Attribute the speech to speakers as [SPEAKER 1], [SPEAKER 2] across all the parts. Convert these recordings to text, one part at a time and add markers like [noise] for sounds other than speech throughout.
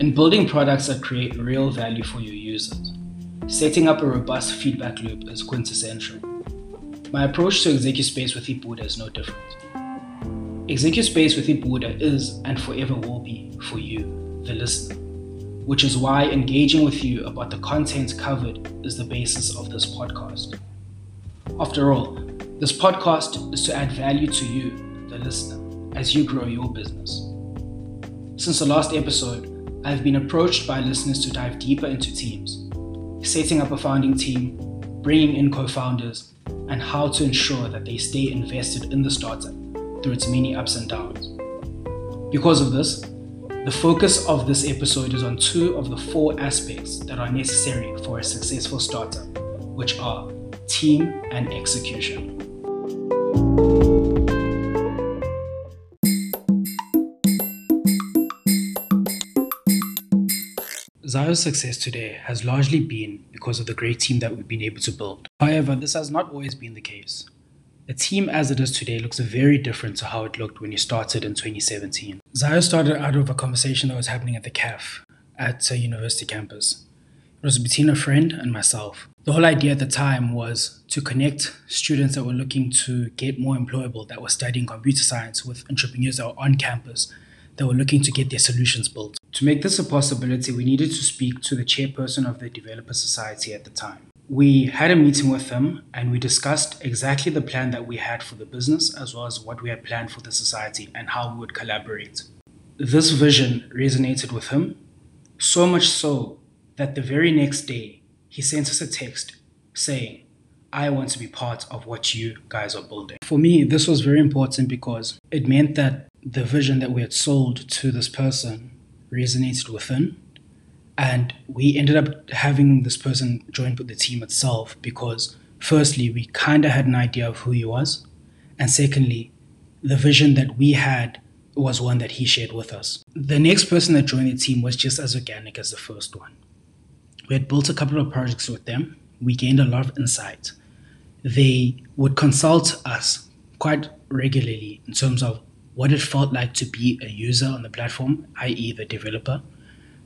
[SPEAKER 1] In building products that create real value for your users, setting up a robust feedback loop is quintessential. My approach to ExecuSpace with eBuddha is no different. ExecuSpace with eBuddha is and forever will be for you, the listener, which is why engaging with you about the content covered is the basis of this podcast. After all, this podcast is to add value to you, the listener, as you grow your business. Since the last episode, I've been approached by listeners to dive deeper into teams, setting up a founding team, bringing in co founders, and how to ensure that they stay invested in the startup through its many ups and downs. Because of this, the focus of this episode is on two of the four aspects that are necessary for a successful startup, which are team and execution. Zayo's success today has largely been because of the great team that we've been able to build. However, this has not always been the case. The team as it is today looks very different to how it looked when he started in 2017. Zayo started out of a conversation that was happening at the CAF at a university campus. It was between a friend and myself. The whole idea at the time was to connect students that were looking to get more employable, that were studying computer science, with entrepreneurs that were on campus that were looking to get their solutions built. To make this a possibility, we needed to speak to the chairperson of the Developer Society at the time. We had a meeting with them and we discussed exactly the plan that we had for the business as well as what we had planned for the society and how we would collaborate. This vision resonated with him, so much so that the very next day he sent us a text saying, I want to be part of what you guys are building. For me, this was very important because it meant that the vision that we had sold to this person resonated within. And we ended up having this person join the team itself because, firstly, we kind of had an idea of who he was. And secondly, the vision that we had was one that he shared with us. The next person that joined the team was just as organic as the first one. We had built a couple of projects with them. We gained a lot of insight. They would consult us quite regularly in terms of what it felt like to be a user on the platform, i.e., the developer,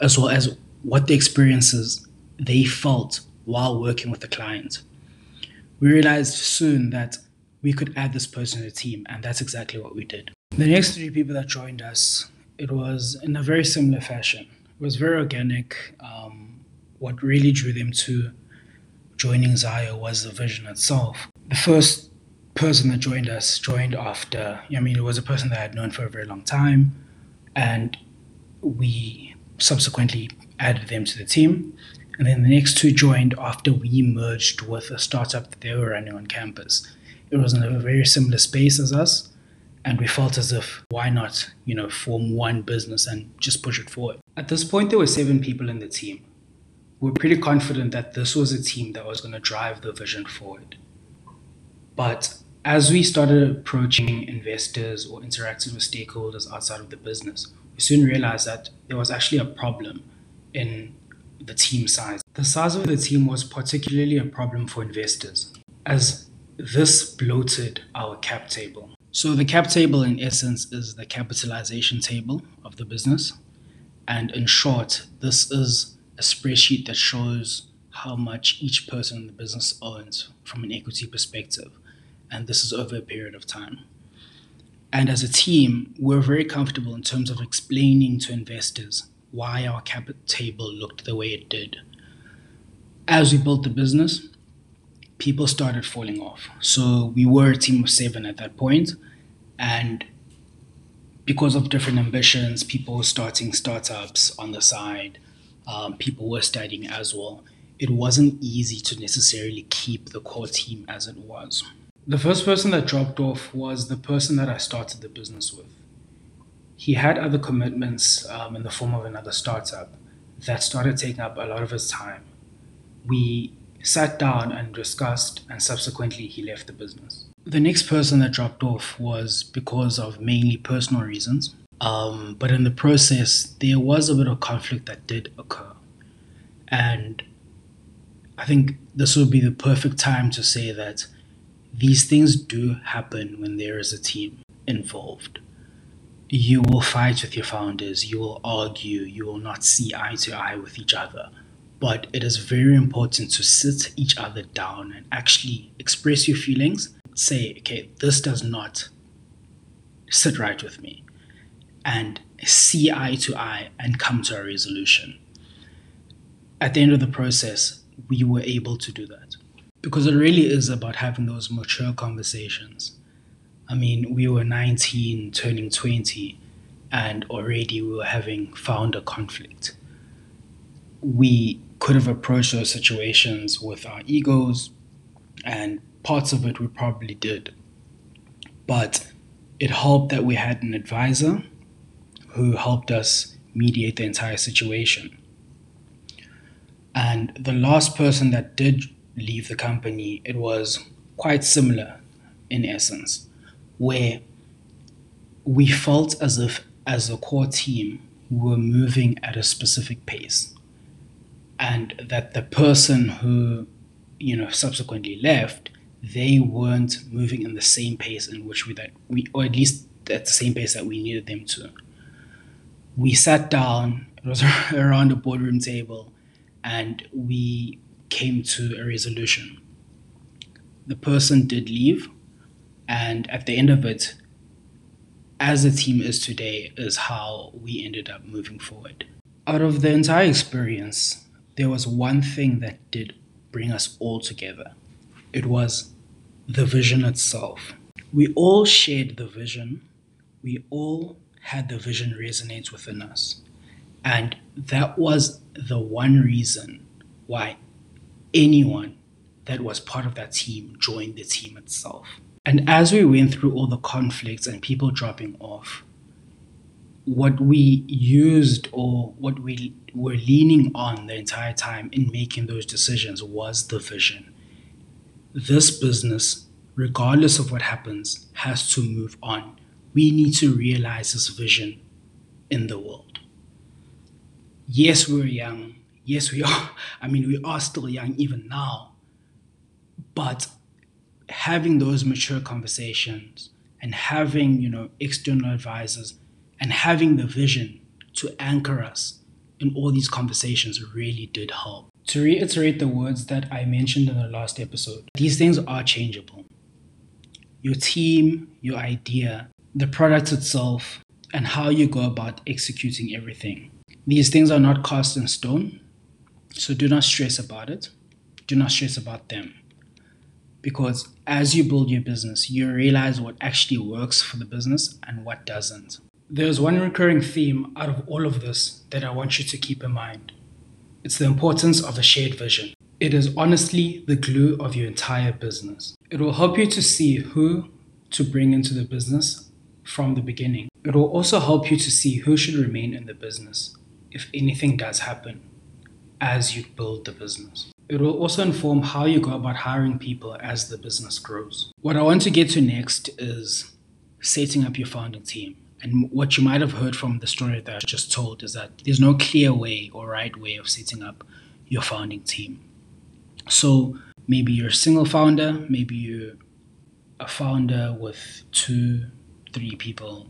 [SPEAKER 1] as well as what the experiences they felt while working with the client. We realized soon that we could add this person to the team, and that's exactly what we did. The next three people that joined us, it was in a very similar fashion. It was very organic. Um, what really drew them to joining Zayo was the vision itself. The first person that joined us joined after, I mean, it was a person that I had known for a very long time. And we subsequently added them to the team. And then the next two joined after we merged with a startup that they were running on campus. It was in a very similar space as us. And we felt as if, why not, you know, form one business and just push it forward. At this point, there were seven people in the team. We we're pretty confident that this was a team that was going to drive the vision forward. But as we started approaching investors or interacting with stakeholders outside of the business, we soon realized that there was actually a problem in the team size. The size of the team was particularly a problem for investors, as this bloated our cap table. So, the cap table, in essence, is the capitalization table of the business. And in short, this is a spreadsheet that shows how much each person in the business owns from an equity perspective and this is over a period of time. And as a team, we're very comfortable in terms of explaining to investors why our cap table looked the way it did. As we built the business, people started falling off. So we were a team of seven at that point, and because of different ambitions, people were starting startups on the side, um, people were studying as well. It wasn't easy to necessarily keep the core team as it was. The first person that dropped off was the person that I started the business with. He had other commitments um, in the form of another startup that started taking up a lot of his time. We sat down and discussed, and subsequently, he left the business. The next person that dropped off was because of mainly personal reasons. Um, but in the process, there was a bit of conflict that did occur. And I think this would be the perfect time to say that these things do happen when there is a team involved. you will fight with your founders, you will argue, you will not see eye to eye with each other. But it is very important to sit each other down and actually express your feelings. Say, okay, this does not sit right with me. And see eye to eye and come to a resolution. At the end of the process, we were able to do that because it really is about having those mature conversations. I mean, we were 19, turning 20, and already we were having founder conflict. We could have approached those situations with our egos, and parts of it we probably did. But it helped that we had an advisor who helped us mediate the entire situation. And the last person that did leave the company, it was quite similar in essence, where we felt as if, as a core team, we were moving at a specific pace. And that the person who, you know, subsequently left, they weren't moving in the same pace in which we that we or at least at the same pace that we needed them to. We sat down, it was [laughs] around a boardroom table, and we came to a resolution. The person did leave, and at the end of it, as the team is today, is how we ended up moving forward. Out of the entire experience, there was one thing that did bring us all together. It was the vision itself. We all shared the vision, we all had the vision resonate within us. And that was the one reason why anyone that was part of that team joined the team itself. And as we went through all the conflicts and people dropping off, what we used or what we were leaning on the entire time in making those decisions was the vision. This business, regardless of what happens, has to move on. We need to realize this vision in the world. Yes, we're young yes, we are. I mean, we are still young even now. But having those mature conversations and having, you know, external advisors and having the vision to anchor us in all these conversations really did help. To reiterate the words that I mentioned in the last episode, these things are changeable. Your team, your idea, the product itself, and how you go about executing everything. These things are not cast in stone. So do not stress about it. Do not stress about them. Because as you build your business, you realize what actually works for the business and what doesn't. There's one recurring theme out of all of this that I want you to keep in mind. It's the importance of a shared vision. It is honestly the glue of your entire business. It will help you to see who to bring into the business from the beginning. It will also help you to see who should remain in the business if anything does happen as you build the business. It will also inform how you go about hiring people as the business grows. What I want to get to next is setting up your founding team. And what you might have heard from the story that I just told is that there's no clear way or right way of setting up your founding team. So maybe you're a single founder, maybe you're a founder with two, three people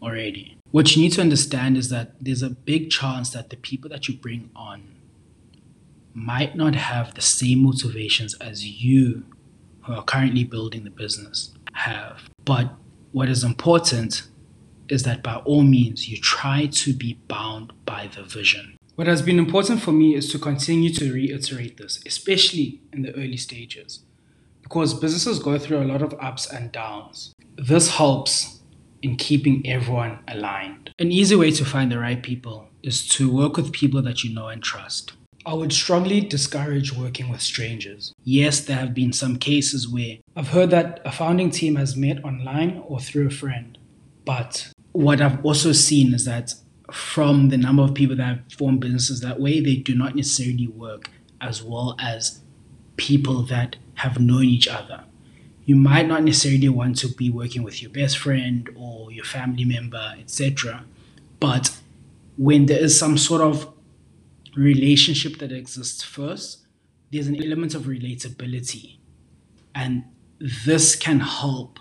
[SPEAKER 1] already. What you need to understand is that there's a big chance that the people that you bring on might not have the same motivations as you who are currently building the business have. But what is important is that by all means, you try to be bound by the vision. What has been important for me is to continue to reiterate this, especially in the early stages, because businesses go through a lot of ups and downs. This helps in keeping everyone aligned. An easy way to find the right people is to work with people that you know and trust. I would strongly discourage working with strangers. Yes, there have been some cases where I've heard that a founding team has met online or through a friend. But what I've also seen is that from the number of people that have formed businesses that way, they do not necessarily work as well as people that have known each other. You might not necessarily want to be working with your best friend or your family member, etc. But when there is some sort of relationship that exists first, there's an element of relatability. And this can help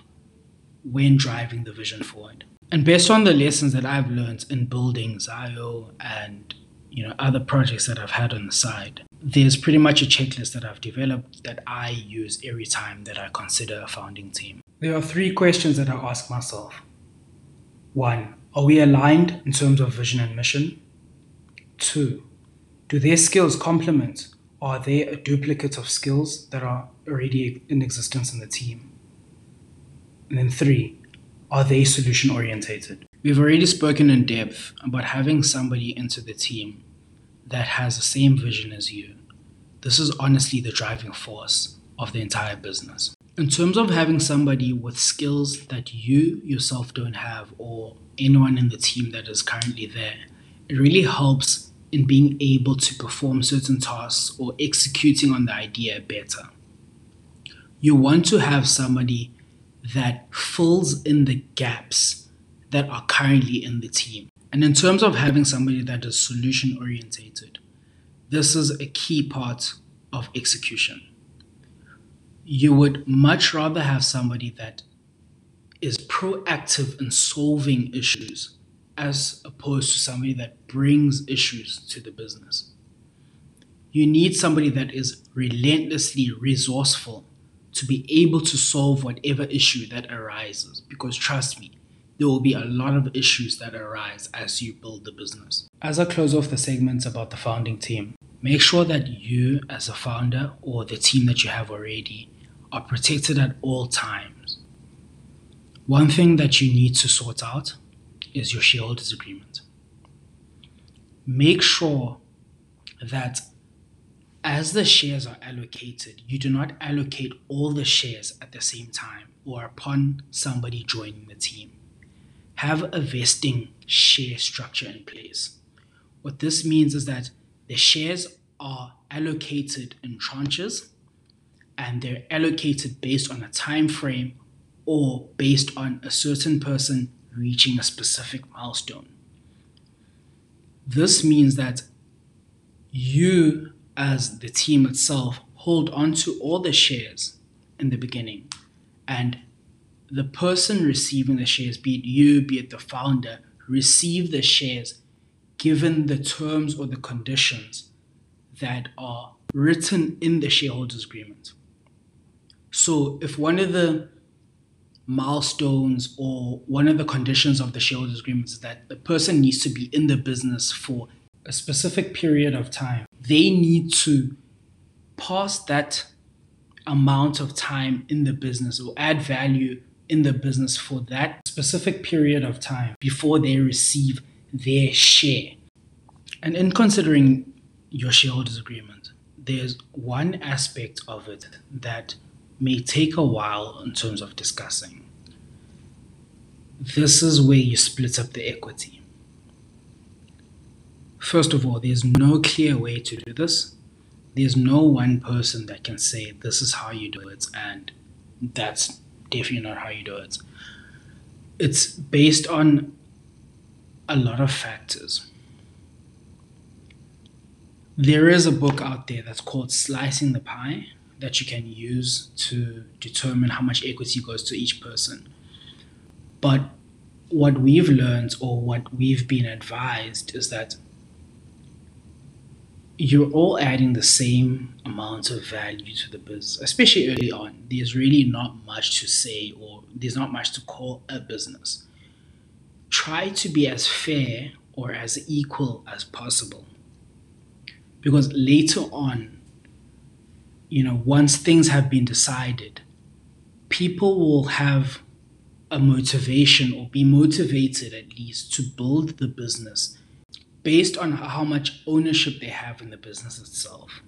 [SPEAKER 1] when driving the vision forward. And based on the lessons that I've learned in building Zayo and you know other projects that I've had on the side, there's pretty much a checklist that I've developed that I use every time that I consider a founding team. There are three questions that I ask myself. One, are we aligned in terms of vision and mission? Two, do their skills complement or are they a duplicate of skills that are already in existence in the team? And then three, are they solution orientated? We've already spoken in depth about having somebody into the team that has the same vision as you. This is honestly the driving force of the entire business. In terms of having somebody with skills that you yourself don't have, or anyone in the team that is currently there, it really helps in being able to perform certain tasks or executing on the idea better. You want to have somebody that fills in the gaps that are currently in the team. And in terms of having somebody that is solution orientated, this is a key part of execution. You would much rather have somebody that is proactive in solving issues as opposed to somebody that brings issues to the business. You need somebody that is relentlessly resourceful to be able to solve whatever issue that arises. Because trust me, there will be a lot of issues that arise as you build the business. As I close off the segments about the founding team, make sure that you, as a founder or the team that you have already, are protected at all times. One thing that you need to sort out is your shareholders agreement. Make sure that as the shares are allocated, you do not allocate all the shares at the same time or upon somebody joining the team. Have a vesting share structure in place. What this means is that the shares are allocated in tranches and they're allocated based on a time frame or based on a certain person reaching a specific milestone. This means that you as the team itself hold on to all the shares in the beginning and the person receiving the shares be it you be it the founder receive the shares given the terms or the conditions that are written in the shareholders agreement so if one of the milestones or one of the conditions of the shareholders agreement is that the person needs to be in the business for a specific period of time they need to pass that amount of time in the business or add value in the business for that specific period of time before they receive their share. And in considering your shareholders agreement, there's one aspect of it that may take a while in terms of discussing. This is where you split up the equity. First of all, there's no clear way to do this. There's no one person that can say this is how you do it, and that's definitely not how you do it. It's based on a lot of factors. There is a book out there that's called Slicing the Pie that you can use to determine how much equity goes to each person. But what we've learned or what we've been advised is that you're all adding the same amount of value to the business, especially early on. There's really not much to say, or there's not much to call a business. Try to be as fair or as equal as possible. Because later on, you know, once things have been decided, people will have a motivation or be motivated at least to build the business based on how much ownership they have in the business itself.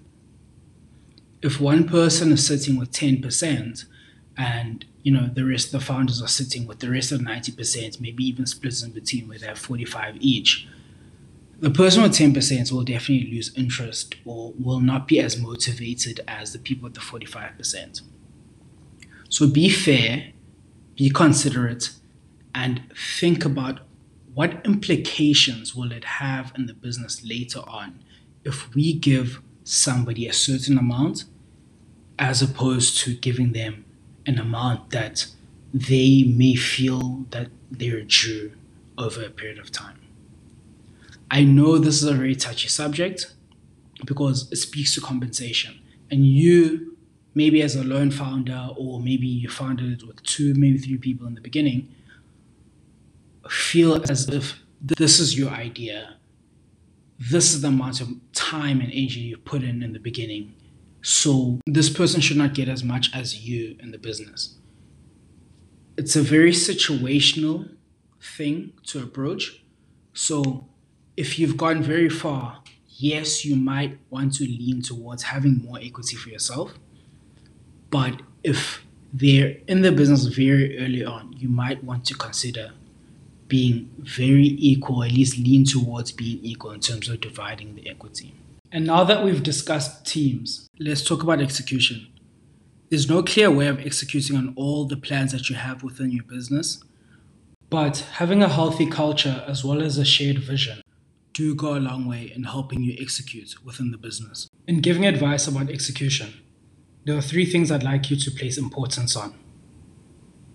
[SPEAKER 1] If one person is sitting with 10% and you know the rest the founders are sitting with the rest of 90%, maybe even split in between where they have 45 each, the person with 10% will definitely lose interest or will not be as motivated as the people with the 45%. So be fair, be considerate, and think about what implications will it have in the business later on if we give somebody a certain amount as opposed to giving them an amount that they may feel that they're due over a period of time. I know this is a very touchy subject because it speaks to compensation. And you, maybe as a lone founder, or maybe you founded it with two, maybe three people in the beginning, feel as if this is your idea. This is the amount of time and energy you put in in the beginning. So this person should not get as much as you in the business. It's a very situational thing to approach. So if you've gone very far, yes, you might want to lean towards having more equity for yourself. But if they're in the business very early on, you might want to consider being very equal, at least lean towards being equal in terms of dividing the equity. And now that we've discussed teams, let's talk about execution. There's no clear way of executing on all the plans that you have within your business, but having a healthy culture as well as a shared vision do go a long way in helping you execute within the business. In giving advice about execution, there are three things I'd like you to place importance on.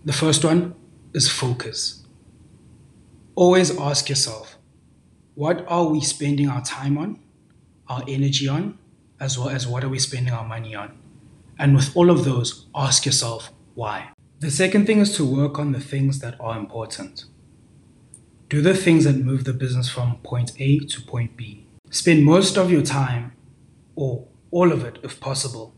[SPEAKER 1] The first one is focus. Always ask yourself, what are we spending our time on, our energy on, as well as what are we spending our money on? And with all of those, ask yourself why. The second thing is to work on the things that are important. Do the things that move the business from point A to point B. Spend most of your time, or all of it if possible,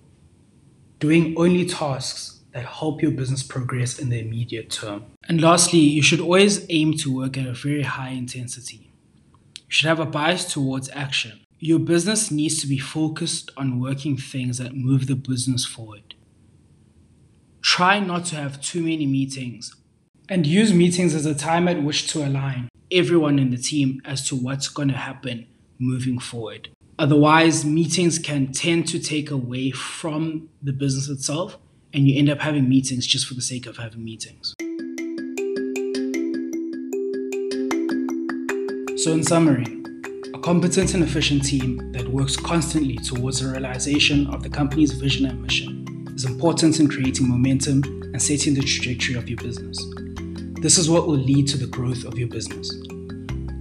[SPEAKER 1] doing only tasks that help your business progress in the immediate term. And lastly, you should always aim to work at a very high intensity. You should have a bias towards action. Your business needs to be focused on working things that move the business forward. Try not to have too many meetings and use meetings as a time at which to align everyone in the team as to what's going to happen moving forward. Otherwise, meetings can tend to take away from the business itself, and you end up having meetings just for the sake of having meetings. So, in summary, a competent and efficient team that works constantly towards the realization of the company's vision and mission is important in creating momentum and setting the trajectory of your business. This is what will lead to the growth of your business.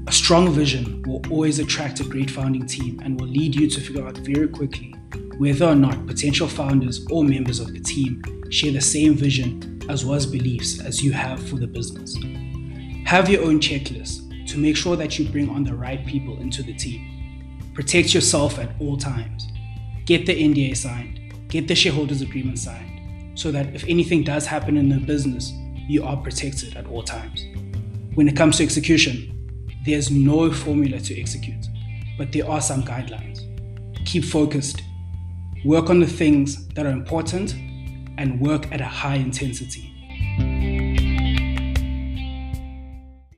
[SPEAKER 1] A strong vision will always attract a great founding team and will lead you to figure out very quickly whether or not potential founders or members of the team share the same vision as well as beliefs as you have for the business. Have your own checklist to make sure that you bring on the right people into the team. Protect yourself at all times. Get the NDA signed, get the shareholders agreement signed, so that if anything does happen in the business, you are protected at all times. When it comes to execution, there's no formula to execute, but there are some guidelines. Keep focused, work on the things that are important, and work at a high intensity.